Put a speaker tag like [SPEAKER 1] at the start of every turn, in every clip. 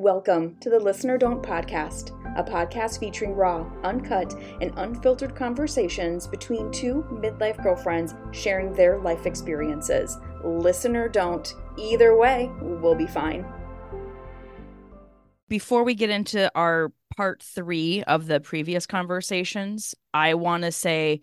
[SPEAKER 1] Welcome to the Listener Don't podcast, a podcast featuring raw, uncut, and unfiltered conversations between two midlife girlfriends sharing their life experiences. Listener Don't. Either way, we'll be fine.
[SPEAKER 2] Before we get into our part three of the previous conversations, I want to say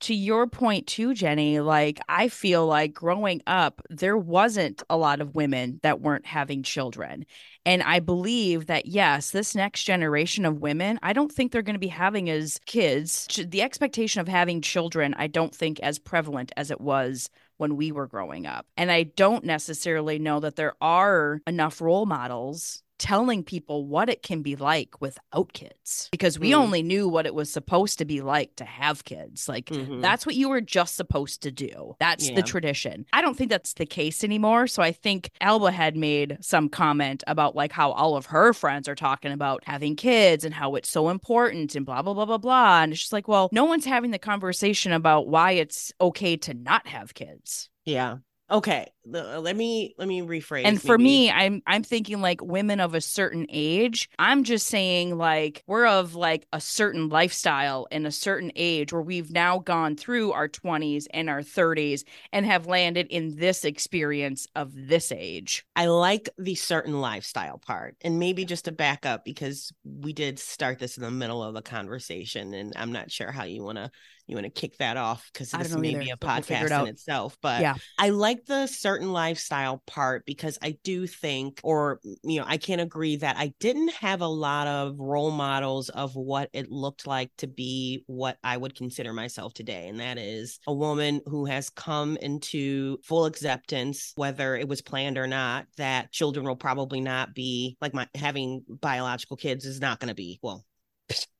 [SPEAKER 2] to your point too jenny like i feel like growing up there wasn't a lot of women that weren't having children. And i believe that yes this next generation of women i don't think they're going to be having as kids. The expectation of having children i don't think as prevalent as it was when we were growing up. And i don't necessarily know that there are enough role models telling people what it can be like without kids because we mm. only knew what it was supposed to be like to have kids like mm-hmm. that's what you were just supposed to do that's yeah. the tradition i don't think that's the case anymore so i think alba had made some comment about like how all of her friends are talking about having kids and how it's so important and blah blah blah blah blah and it's just like well no one's having the conversation about why it's okay to not have kids
[SPEAKER 3] yeah okay let me let me rephrase
[SPEAKER 2] and for me i'm i'm thinking like women of a certain age i'm just saying like we're of like a certain lifestyle and a certain age where we've now gone through our 20s and our 30s and have landed in this experience of this age
[SPEAKER 3] i like the certain lifestyle part and maybe just to back up because we did start this in the middle of the conversation and i'm not sure how you want to you want to kick that off because this may either, be a podcast we'll in itself. But yeah. I like the certain lifestyle part because I do think, or, you know, I can't agree that I didn't have a lot of role models of what it looked like to be what I would consider myself today. And that is a woman who has come into full acceptance, whether it was planned or not, that children will probably not be like my having biological kids is not going to be, well,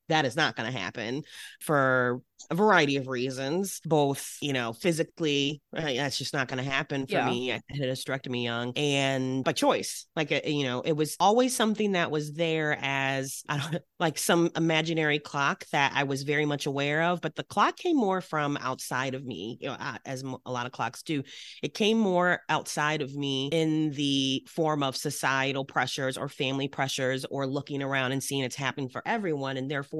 [SPEAKER 3] that is not going to happen for a variety of reasons, both, you know, physically, uh, that's just not going to happen for yeah. me. I had a hysterectomy young and by choice. Like, uh, you know, it was always something that was there as I don't like some imaginary clock that I was very much aware of, but the clock came more from outside of me, you know, as a lot of clocks do. It came more outside of me in the form of societal pressures or family pressures or looking around and seeing it's happening for everyone. And therefore,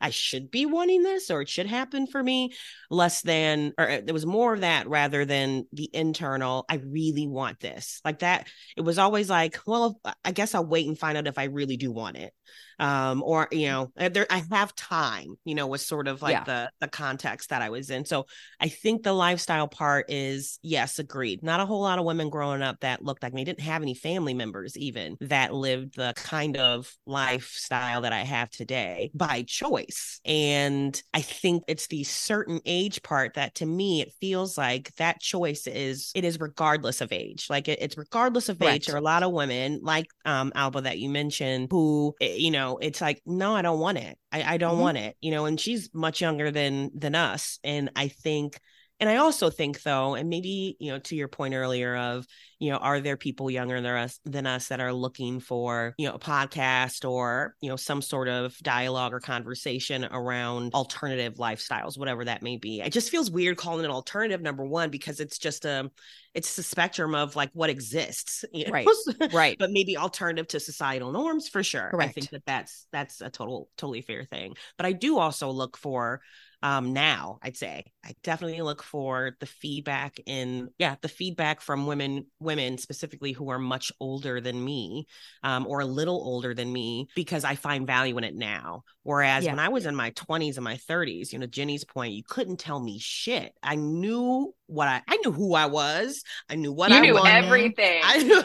[SPEAKER 3] I should be wanting this or it should happen for me less than or uh, there was more of that rather than the internal i really want this like that. It was always like well i guess i'll wait and find out if i really do want it um or you know uh, there i have time you know was sort of like yeah. the the context that i was in. So i think the lifestyle part is yes agreed. Not a whole lot of women growing up that looked like me. Didn't have any family members even that lived the kind of lifestyle that i have today by choice. And i think it's the certain age part that to me it feels like that choice is it is regardless of age. Like it, it's regardless of age there are a lot of women like um alba that you mentioned who eh, you know it's like no i don't want it i, I don't mm-hmm. want it you know and she's much younger than than us and i think and I also think though, and maybe, you know, to your point earlier of, you know, are there people younger than us than us that are looking for, you know, a podcast or, you know, some sort of dialogue or conversation around alternative lifestyles, whatever that may be. It just feels weird calling it alternative number one, because it's just a it's the spectrum of like what exists.
[SPEAKER 2] You know? Right. right.
[SPEAKER 3] but maybe alternative to societal norms for sure. Correct. I think that that's that's a total totally fair thing. But I do also look for um, now i'd say. I definitely look for the feedback in yeah the feedback from women women specifically who are much older than me um, or a little older than me because i find value in it now. Whereas yeah. when i was in my 20s and my 30s you know jenny's point you couldn't tell me shit. I knew what i i knew who i was. I knew what
[SPEAKER 4] you
[SPEAKER 3] i
[SPEAKER 4] knew
[SPEAKER 3] wanted.
[SPEAKER 4] everything.
[SPEAKER 3] I knew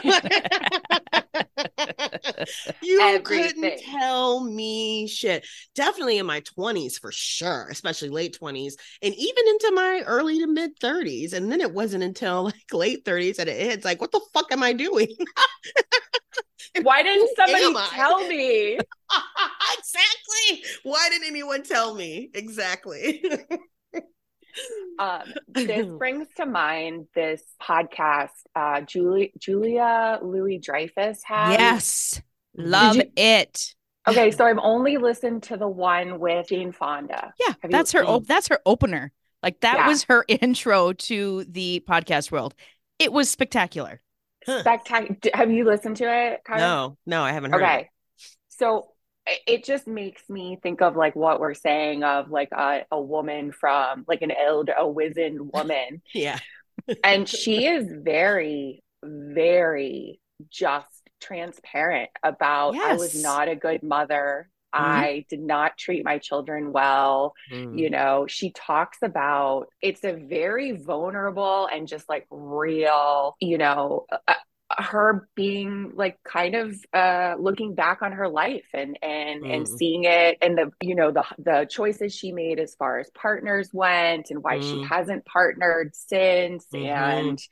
[SPEAKER 3] you Everything. couldn't tell me shit. Definitely in my 20s for sure, especially late 20s, and even into my early to mid 30s. And then it wasn't until like late 30s that it hits like, what the fuck am I doing?
[SPEAKER 4] Why didn't somebody tell me?
[SPEAKER 3] exactly. Why didn't anyone tell me? Exactly.
[SPEAKER 4] um, this brings to mind this podcast uh, Julie, Julia Louis Dreyfus has.
[SPEAKER 2] Yes, Mm-hmm. love you... it.
[SPEAKER 4] Okay, so I've only listened to the one with Jane Fonda.
[SPEAKER 2] Yeah, Have that's her. Op- that's her opener. Like that yeah. was her intro to the podcast world. It was spectacular.
[SPEAKER 4] spectacular. Have you listened to it?
[SPEAKER 3] No, no, I haven't heard. Okay,
[SPEAKER 4] so it just makes me think of like what we're saying of like a, a woman from like an old a wizened woman.
[SPEAKER 3] yeah,
[SPEAKER 4] and she is very, very just transparent about yes. I was not a good mother. Mm-hmm. I did not treat my children well. Mm. You know, she talks about it's a very vulnerable and just like real, you know, uh, her being like kind of uh looking back on her life and and mm. and seeing it and the you know the the choices she made as far as partners went and why mm. she hasn't partnered since mm-hmm. and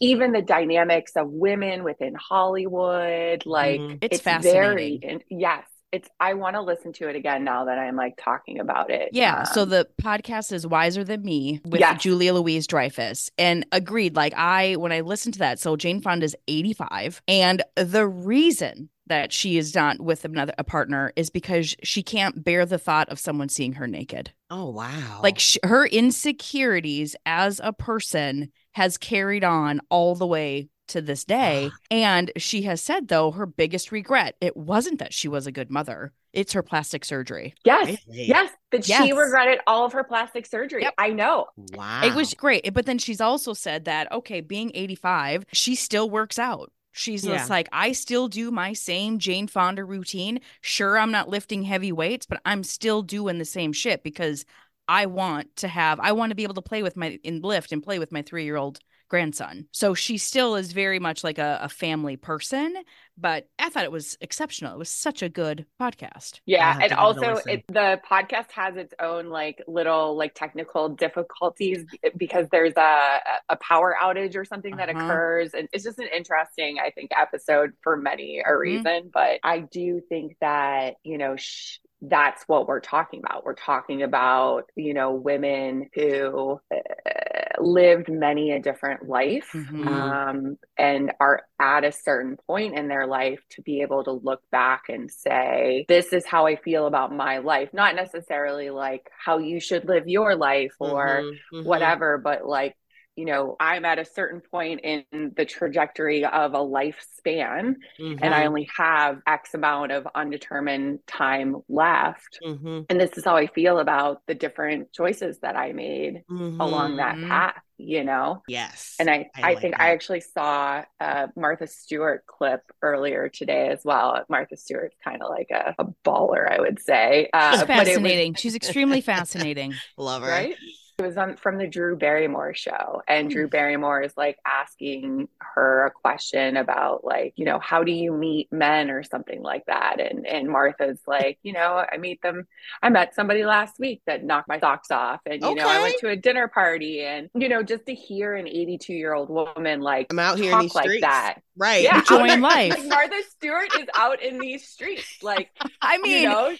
[SPEAKER 4] even the dynamics of women within Hollywood like mm.
[SPEAKER 2] it's, it's fascinating
[SPEAKER 4] very yes it's I want to listen to it again now that I'm like talking about it.
[SPEAKER 2] Yeah. Um, so the podcast is Wiser Than Me with yes. Julia Louise Dreyfus. And agreed, like I when I listened to that, so Jane Fonda's 85. And the reason that she is not with another a partner is because she can't bear the thought of someone seeing her naked.
[SPEAKER 3] Oh wow.
[SPEAKER 2] Like sh- her insecurities as a person has carried on all the way to this day. Ah. and she has said, though, her biggest regret, it wasn't that she was a good mother. It's her plastic surgery.
[SPEAKER 4] Yes. Really? Yes. But yes. she regretted all of her plastic surgery. Yep. I know.
[SPEAKER 3] Wow.
[SPEAKER 2] It was great. But then she's also said that, okay, being 85, she still works out. She's yeah. just like, I still do my same Jane Fonda routine. Sure, I'm not lifting heavy weights, but I'm still doing the same shit because I want to have, I want to be able to play with my, in lift and play with my three year old grandson. So she still is very much like a, a, family person, but I thought it was exceptional. It was such a good podcast.
[SPEAKER 4] Yeah. And also it, the podcast has its own like little like technical difficulties because there's a, a power outage or something that uh-huh. occurs. And it's just an interesting, I think, episode for many a mm-hmm. reason. Mm-hmm. But I do think that, you know, sh- that's what we're talking about. We're talking about, you know, women who uh, lived many a different life mm-hmm. um, and are at a certain point in their life to be able to look back and say, this is how I feel about my life. Not necessarily like how you should live your life or mm-hmm. Mm-hmm. whatever, but like, you know, I'm at a certain point in the trajectory of a lifespan mm-hmm. and I mm-hmm. only have X amount of undetermined time left. Mm-hmm. And this is how I feel about the different choices that I made mm-hmm. along that mm-hmm. path, you know?
[SPEAKER 3] Yes.
[SPEAKER 4] And I, I, I like think that. I actually saw a Martha Stewart clip earlier today as well. Martha Stewart's kind of like a, a, baller, I would say.
[SPEAKER 2] Uh, She's fascinating. Was... She's extremely fascinating.
[SPEAKER 3] Love her.
[SPEAKER 4] Right? It was on from the Drew Barrymore show, and Drew. Barrymore is like asking her a question about like, you know, how do you meet men or something like that, and and Martha's like, you know, I meet them. I met somebody last week that knocked my socks off, and you okay. know, I went to a dinner party, and you know, just to hear an 82 year old woman like
[SPEAKER 3] I'm out here in these
[SPEAKER 4] like
[SPEAKER 3] streets.
[SPEAKER 4] that,
[SPEAKER 3] right?
[SPEAKER 2] Yeah, enjoying life.
[SPEAKER 4] Like Martha Stewart is out in these streets, like
[SPEAKER 2] I mean, you know,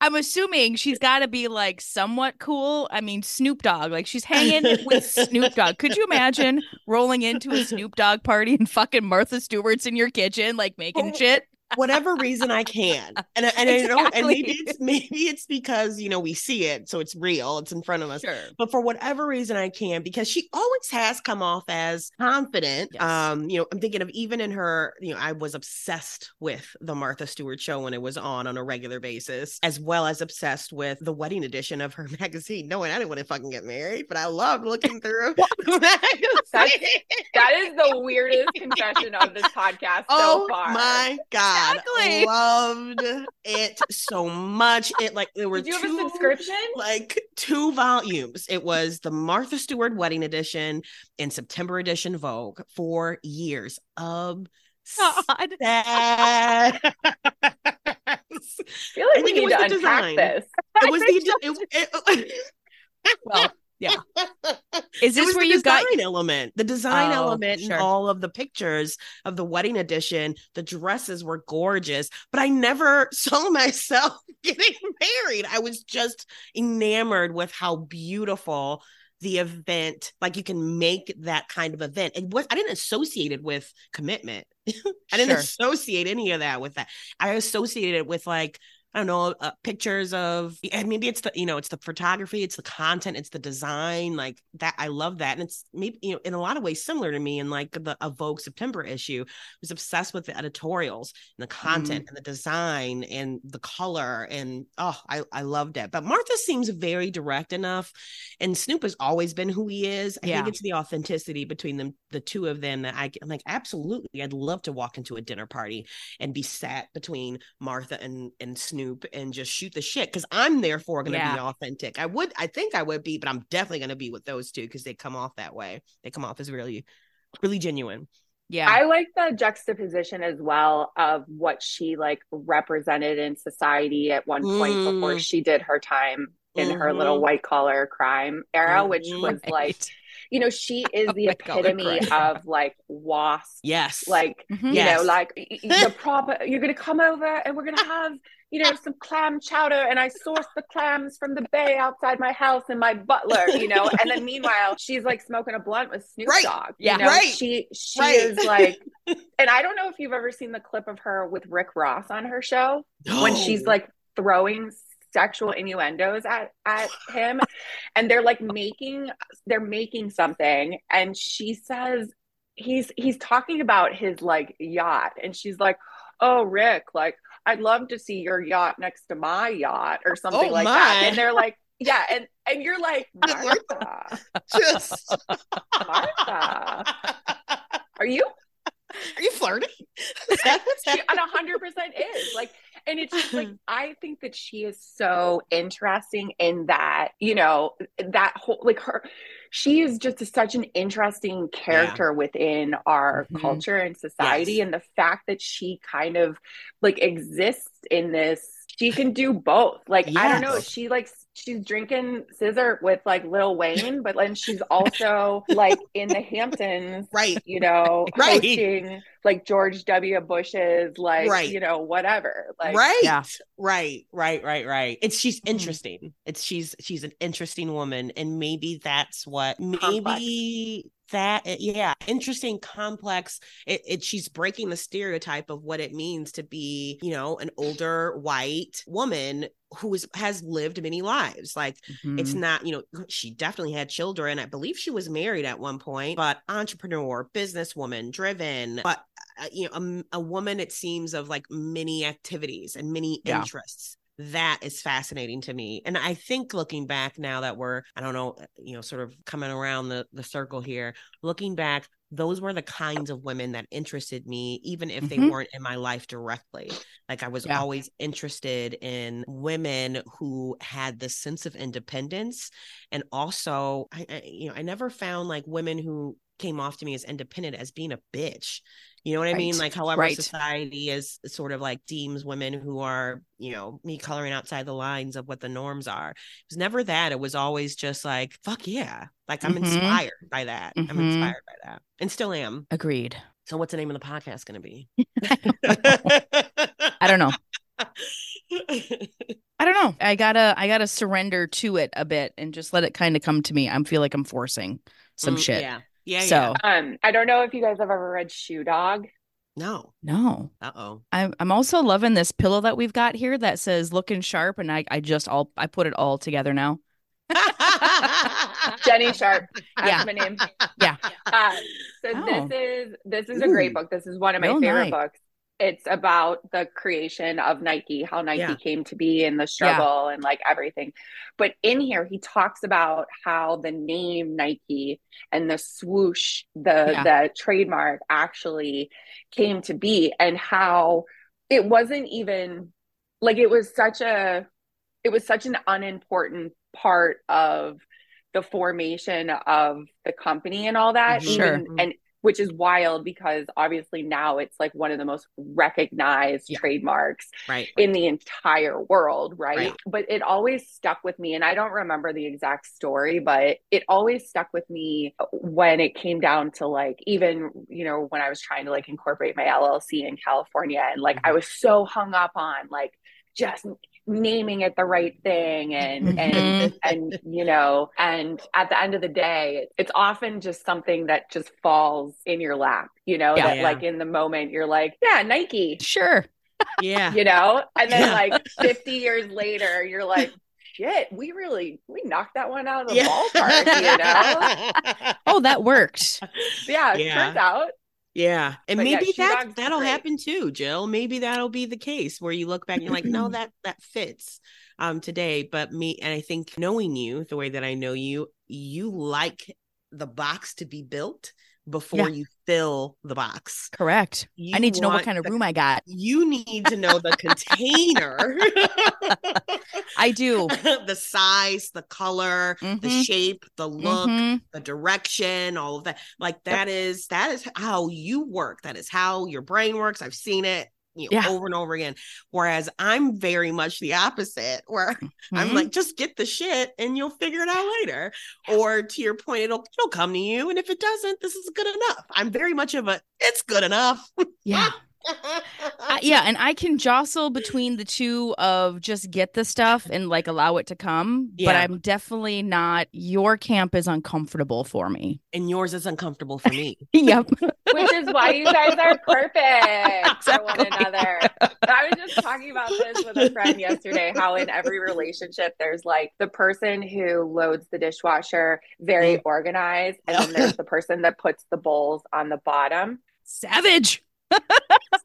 [SPEAKER 2] I'm assuming she's got to be like somewhat cool. I mean, Snoop Dogg, like she's hanging with Snoop Dogg. Could you imagine rolling into a Snoop Dogg party and fucking Martha Stewart's in your kitchen, like making oh, shit?
[SPEAKER 3] Whatever reason I can. And and exactly. I know and maybe it's maybe it's because you know we see it, so it's real, it's in front of us.
[SPEAKER 2] Sure.
[SPEAKER 3] But for whatever reason I can, because she always has come off as confident. Yes. Um, you know, I'm thinking of even in her, you know, I was obsessed with the Martha Stewart show when it was on on a regular basis, as well as obsessed with the wedding edition of her magazine. Knowing I didn't want to fucking get married, but I loved looking through
[SPEAKER 4] that is the weirdest confession of this podcast
[SPEAKER 3] oh,
[SPEAKER 4] so far.
[SPEAKER 3] Oh my God. Exactly. Loved it so much. It like there were two,
[SPEAKER 4] have a subscription?
[SPEAKER 3] Like two volumes. It was the Martha Stewart wedding edition and September edition Vogue for years. of God. I
[SPEAKER 4] feel like I we need to unpack design. this.
[SPEAKER 3] It was the it,
[SPEAKER 2] it, well yeah. Is this where you
[SPEAKER 3] got the design element? The design oh, element sure. in all of the pictures of the wedding edition, the dresses were gorgeous, but I never saw myself getting married. I was just enamored with how beautiful the event like you can make that kind of event and what i didn't associate it with commitment i didn't sure. associate any of that with that i associated it with like I don't know, uh, pictures of, and maybe it's the, you know, it's the photography, it's the content, it's the design, like that. I love that. And it's maybe, you know, in a lot of ways similar to me in like the a Vogue September issue. I was obsessed with the editorials and the content mm. and the design and the color. And oh, I, I loved it. But Martha seems very direct enough. And Snoop has always been who he is. I yeah. think it's the authenticity between them, the two of them that I, I'm like, absolutely. I'd love to walk into a dinner party and be sat between Martha and, and Snoop Snoop and just shoot the shit because I'm therefore going to yeah. be authentic. I would, I think I would be, but I'm definitely going to be with those two because they come off that way. They come off as really, really genuine.
[SPEAKER 4] Yeah. I like the juxtaposition as well of what she like represented in society at one point mm. before she did her time in mm-hmm. her little mm-hmm. white collar crime era, mm-hmm. which was right. like you know, she is the epitome of like wasp.
[SPEAKER 3] Yes.
[SPEAKER 4] Like, mm-hmm. you yes. know, like the proper, you're going to come over and we're going to have, you know, some clam chowder. And I sourced the clams from the bay outside my house and my butler, you know. And then meanwhile, she's like smoking a blunt with Snoop right. Dogg.
[SPEAKER 3] Yeah.
[SPEAKER 4] You know?
[SPEAKER 3] Right.
[SPEAKER 4] She, she right. is like, and I don't know if you've ever seen the clip of her with Rick Ross on her show no. when she's like throwing sexual innuendos at at him and they're like making they're making something and she says he's he's talking about his like yacht and she's like oh rick like i'd love to see your yacht next to my yacht or something oh, like my. that. And they're like yeah and and you're like martha. Just martha. Are you?
[SPEAKER 3] Are you flirting?
[SPEAKER 4] on a hundred percent is. Like, and it's just like I think that she is so interesting in that you know that whole like her, she is just a, such an interesting character yeah. within our mm-hmm. culture and society, yes. and the fact that she kind of like exists in this she can do both. Like yes. I don't know, she like she's drinking sizzurp with like Lil Wayne, but then she's also like in the Hamptons,
[SPEAKER 3] right?
[SPEAKER 4] You know, right. hosting like George W. Bush's, like right. you know, whatever. Like
[SPEAKER 3] right, yeah. right, right, right, right. It's she's mm-hmm. interesting. It's she's she's an interesting woman, and maybe that's what maybe Complex that eh, yeah interesting complex it, it, she's breaking the stereotype of what it means to be you know an older white woman who is, has lived many lives like mm-hmm. it's not you know she definitely had children i believe she was married at one point but entrepreneur businesswoman driven but you know a, a, woman it seems of like many activities and many yeah. interests that is fascinating to me. And I think looking back now that we're, I don't know, uh, you know, sort of coming around the, the circle here, looking back, those were the kinds of women that interested me, even if mm-hmm. they weren't in my life directly. Like I was yeah. always interested in women who had this sense of independence. And also, I, I you know, I never found like women who came off to me as independent as being a bitch. You know what right. I mean? Like, however, right. society is sort of like deems women who are, you know, me coloring outside the lines of what the norms are. It was never that. It was always just like, fuck yeah. Like, I'm mm-hmm. inspired by that. Mm-hmm. I'm inspired by that and still am.
[SPEAKER 2] Agreed.
[SPEAKER 3] So, what's the name of the podcast going to be?
[SPEAKER 2] I don't know. I don't know. I gotta I gotta surrender to it a bit and just let it kind of come to me. I feel like I'm forcing some mm, shit.
[SPEAKER 3] Yeah. Yeah.
[SPEAKER 2] So
[SPEAKER 4] yeah. um, I don't know if you guys have ever read Shoe Dog.
[SPEAKER 3] No.
[SPEAKER 2] No.
[SPEAKER 3] Uh oh.
[SPEAKER 2] I'm I'm also loving this pillow that we've got here that says looking sharp, and I I just all I put it all together now.
[SPEAKER 4] Jenny Sharp. That's yeah. my name.
[SPEAKER 2] Yeah.
[SPEAKER 4] Uh, so oh. this is this is a great book. This is one of my Real favorite nice. books it's about the creation of Nike, how Nike yeah. came to be and the struggle yeah. and like everything. But in here, he talks about how the name Nike and the swoosh, the yeah. the trademark actually came to be and how it wasn't even like it was such a it was such an unimportant part of the formation of the company and all that. Mm-hmm.
[SPEAKER 2] Sure.
[SPEAKER 4] Even, and which is wild because obviously now it's like one of the most recognized yeah. trademarks
[SPEAKER 3] right.
[SPEAKER 4] in the entire world, right? right? But it always stuck with me. And I don't remember the exact story, but it always stuck with me when it came down to like, even, you know, when I was trying to like incorporate my LLC in California. And like, mm-hmm. I was so hung up on like, just naming it the right thing and mm-hmm. and and you know and at the end of the day it's often just something that just falls in your lap you know yeah, that yeah. like in the moment you're like yeah nike
[SPEAKER 2] sure
[SPEAKER 3] Yeah.
[SPEAKER 4] You know? And then yeah. like 50 years later, you're like, shit, we really we knocked that one out of the yeah. ballpark, you know?
[SPEAKER 2] oh, that worked.
[SPEAKER 4] Yeah, yeah. turns out.
[SPEAKER 3] Yeah. And but maybe yeah, that that'll great. happen too, Jill. Maybe that'll be the case where you look back and you're like, no, that that fits um today. But me and I think knowing you the way that I know you, you like the box to be built before yeah. you fill the box.
[SPEAKER 2] Correct. You I need to know what kind of room I got.
[SPEAKER 3] You need to know the container.
[SPEAKER 2] I do.
[SPEAKER 3] the size, the color, mm-hmm. the shape, the look, mm-hmm. the direction, all of that. Like that yep. is that is how you work. That is how your brain works. I've seen it you know, yeah. over and over again. Whereas I'm very much the opposite, where mm-hmm. I'm like, just get the shit and you'll figure it out later. Or to your point, it'll it'll come to you. And if it doesn't, this is good enough. I'm very much of a it's good enough.
[SPEAKER 2] Yeah. Uh, yeah, and I can jostle between the two of just get the stuff and like allow it to come, yeah. but I'm definitely not. Your camp is uncomfortable for me,
[SPEAKER 3] and yours is uncomfortable for me.
[SPEAKER 2] yep,
[SPEAKER 4] which is why you guys are perfect exactly. for one another. I was just talking about this with a friend yesterday. How in every relationship, there's like the person who loads the dishwasher, very mm. organized, and then there's the person that puts the bowls on the bottom.
[SPEAKER 2] Savage.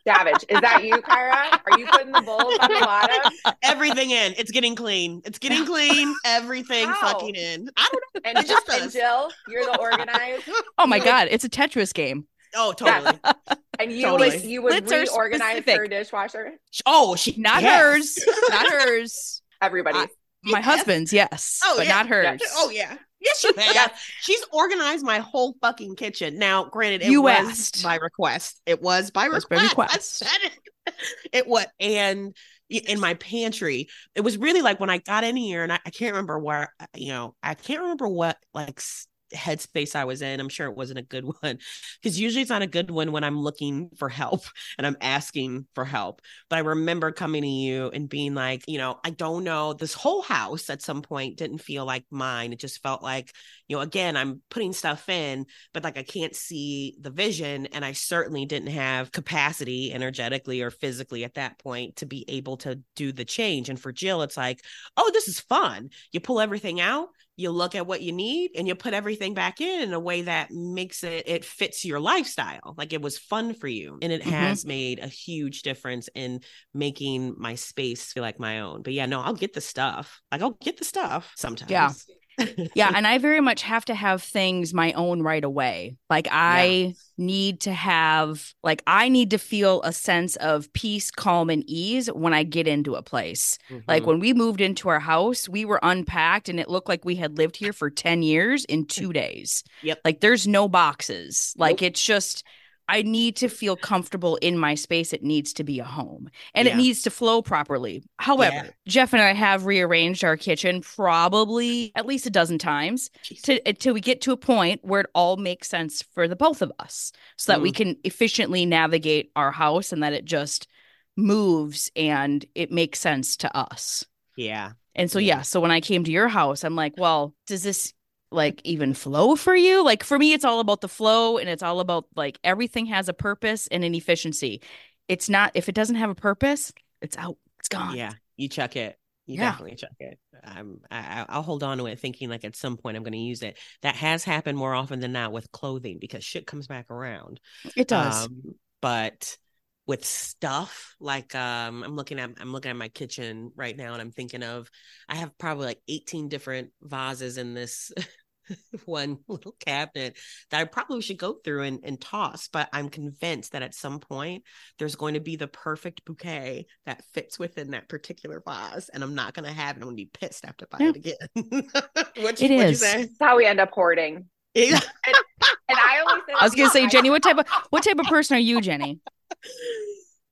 [SPEAKER 4] Savage. Is that you, Kyra? Are you putting the bowls on the bottom?
[SPEAKER 3] Everything in. It's getting clean. It's getting clean. Everything How? fucking in. I don't know.
[SPEAKER 4] And, just and Jill, you're the organized.
[SPEAKER 2] Oh my god, it's a Tetris game.
[SPEAKER 3] Oh, totally.
[SPEAKER 4] And you totally. would you would Splits reorganize her dishwasher?
[SPEAKER 3] Oh, she
[SPEAKER 2] not yes. hers. Not hers.
[SPEAKER 4] Everybody. Uh,
[SPEAKER 2] my yes. husband's, yes. Oh, but yeah. not hers.
[SPEAKER 3] Yeah. Oh yeah. Yes, she has. She's organized my whole fucking kitchen. Now, granted, it you was asked. by request. It was by request. By request. It. it was, and in my pantry, it was really like when I got in here, and I, I can't remember where, uh, you know, I can't remember what like headspace I was in. I'm sure it wasn't a good one because usually it's not a good one when I'm looking for help and I'm asking for help. But I remember coming to you and being like, you know, I don't know. This whole house at some point didn't feel like mine. It just felt like, you know, again, I'm putting stuff in, but like I can't see the vision. And I certainly didn't have capacity energetically or physically at that point to be able to do the change. And for Jill, it's like, oh, this is fun. You pull everything out you look at what you need and you put everything back in in a way that makes it it fits your lifestyle like it was fun for you and it mm-hmm. has made a huge difference in making my space feel like my own but yeah no i'll get the stuff like i'll get the stuff sometimes
[SPEAKER 2] yeah yeah and i very much have to have things my own right away like i yeah. need to have like i need to feel a sense of peace calm and ease when i get into a place mm-hmm. like when we moved into our house we were unpacked and it looked like we had lived here for 10 years in two days
[SPEAKER 3] yep
[SPEAKER 2] like there's no boxes like nope. it's just I need to feel comfortable in my space. It needs to be a home and yeah. it needs to flow properly. However, yeah. Jeff and I have rearranged our kitchen probably at least a dozen times to, until we get to a point where it all makes sense for the both of us so that mm. we can efficiently navigate our house and that it just moves and it makes sense to us.
[SPEAKER 3] Yeah.
[SPEAKER 2] And so, yeah. yeah. So when I came to your house, I'm like, well, does this like even flow for you? Like for me it's all about the flow and it's all about like everything has a purpose and an efficiency. It's not if it doesn't have a purpose it's out. It's gone.
[SPEAKER 3] Yeah you check it. You yeah. definitely check it. I'm I, i'll hold on to it thinking like at some point i'm going to use it. That has happened more often than not with clothing because shit comes back around.
[SPEAKER 2] It does. Um,
[SPEAKER 3] but with stuff like um i'm looking at i'm looking at my kitchen right now and i'm thinking of i have probably like 18 different vases in this one little cabinet that I probably should go through and, and toss. But I'm convinced that at some point there's going to be the perfect bouquet that fits within that particular vase. And I'm not going to have it. I'm going to be pissed after buy yeah. it again.
[SPEAKER 2] what, it is.
[SPEAKER 4] That's how we end up hoarding.
[SPEAKER 3] Yeah.
[SPEAKER 4] and, and I always
[SPEAKER 2] I was gonna say, Jenny, what type of what type of person are you, Jenny?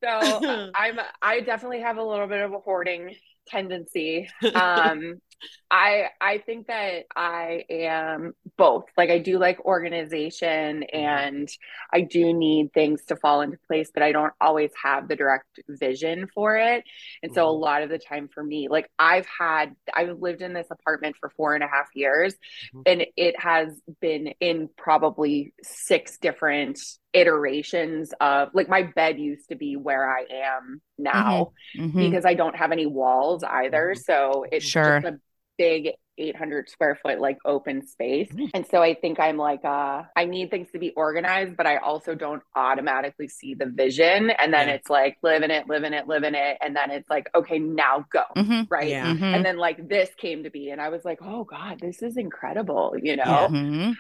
[SPEAKER 4] So I'm I definitely have a little bit of a hoarding tendency. Um I I think that I am both. Like I do like organization mm-hmm. and I do need things to fall into place, but I don't always have the direct vision for it. And so a mm-hmm. lot of the time for me, like I've had I've lived in this apartment for four and a half years mm-hmm. and it has been in probably six different iterations of like my bed used to be where I am now mm-hmm. Mm-hmm. because I don't have any walls either. So it's sure. just a big 800 square foot like open space. Mm. And so I think I'm like, uh, I need things to be organized, but I also don't automatically see the vision. And then yeah. it's like, live in it, live in it, live in it. And then it's like, okay, now go. Mm-hmm. Right. Yeah. Mm-hmm. And then like this came to be. And I was like, oh God, this is incredible, you know? Mm-hmm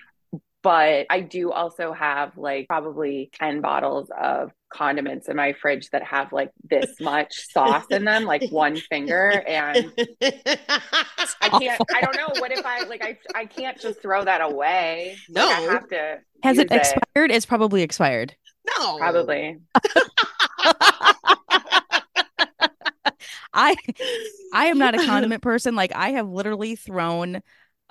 [SPEAKER 4] but I do also have like probably 10 bottles of condiments in my fridge that have like this much sauce in them, like one finger. And I can't, I don't know. What if I like, I, I can't just throw that away.
[SPEAKER 3] No.
[SPEAKER 4] Like, I have to.
[SPEAKER 2] Has it expired? It. It's probably expired.
[SPEAKER 3] No.
[SPEAKER 4] Probably.
[SPEAKER 2] I I am not a condiment person. Like I have literally thrown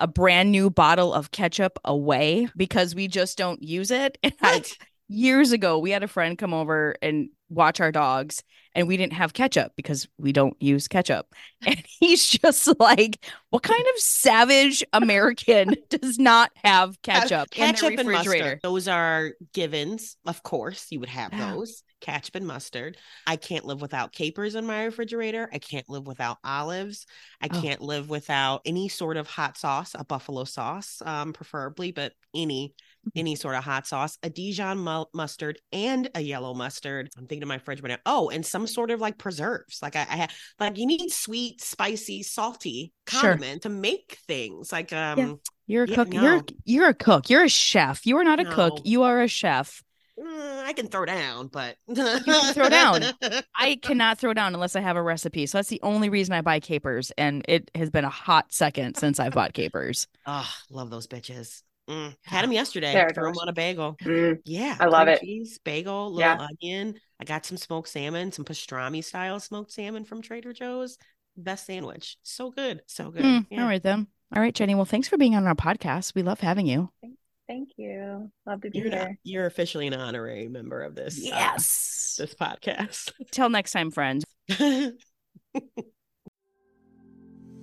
[SPEAKER 2] a brand new bottle of ketchup away because we just don't use it. I, years ago, we had a friend come over and watch our dogs, and we didn't have ketchup because we don't use ketchup. And he's just like, "What kind of savage American does not have ketchup, ketchup in refrigerator?" And
[SPEAKER 3] mustard. Those are givens, of course. You would have those ketchup and mustard. I can't live without capers in my refrigerator. I can't live without olives. I oh. can't live without any sort of hot sauce, a buffalo sauce, um, preferably, but any mm-hmm. any sort of hot sauce, a Dijon mu- mustard and a yellow mustard. I'm thinking of my fridge right now. Oh, and some sort of like preserves. Like I, I have, like you need sweet, spicy, salty condiment sure. to make things. Like um, yeah.
[SPEAKER 2] you're a yeah, cook. No. You're you're a cook. You're a chef. You are not a no. cook. You are a chef.
[SPEAKER 3] Mm, I can throw down, but
[SPEAKER 2] you can throw down. I cannot throw down unless I have a recipe. So that's the only reason I buy capers, and it has been a hot second since I've bought capers.
[SPEAKER 3] Oh, love those bitches. Mm, had them yesterday. There threw them on a bagel. Mm, yeah,
[SPEAKER 4] I love it.
[SPEAKER 3] Cheese, bagel, little yeah. onion. I got some smoked salmon, some pastrami style smoked salmon from Trader Joe's. Best sandwich. So good, so good. Mm,
[SPEAKER 2] yeah. All right then. All right, Jenny. Well, thanks for being on our podcast. We love having you.
[SPEAKER 4] Thanks. Thank you. Love to be
[SPEAKER 3] you're
[SPEAKER 4] here.
[SPEAKER 3] Not, you're officially an honorary member of this.
[SPEAKER 2] Uh, yes.
[SPEAKER 3] Uh, this podcast.
[SPEAKER 2] Till next time, friends.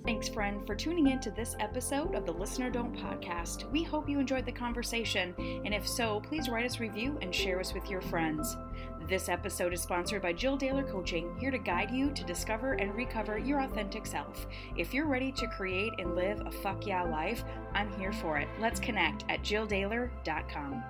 [SPEAKER 1] Thanks, friend, for tuning in to this episode of the Listener Don't podcast. We hope you enjoyed the conversation, and if so, please write us a review and share us with your friends. This episode is sponsored by Jill Daler Coaching, here to guide you to discover and recover your authentic self. If you're ready to create and live a fuck yeah life, I'm here for it. Let's connect at jilldaler.com.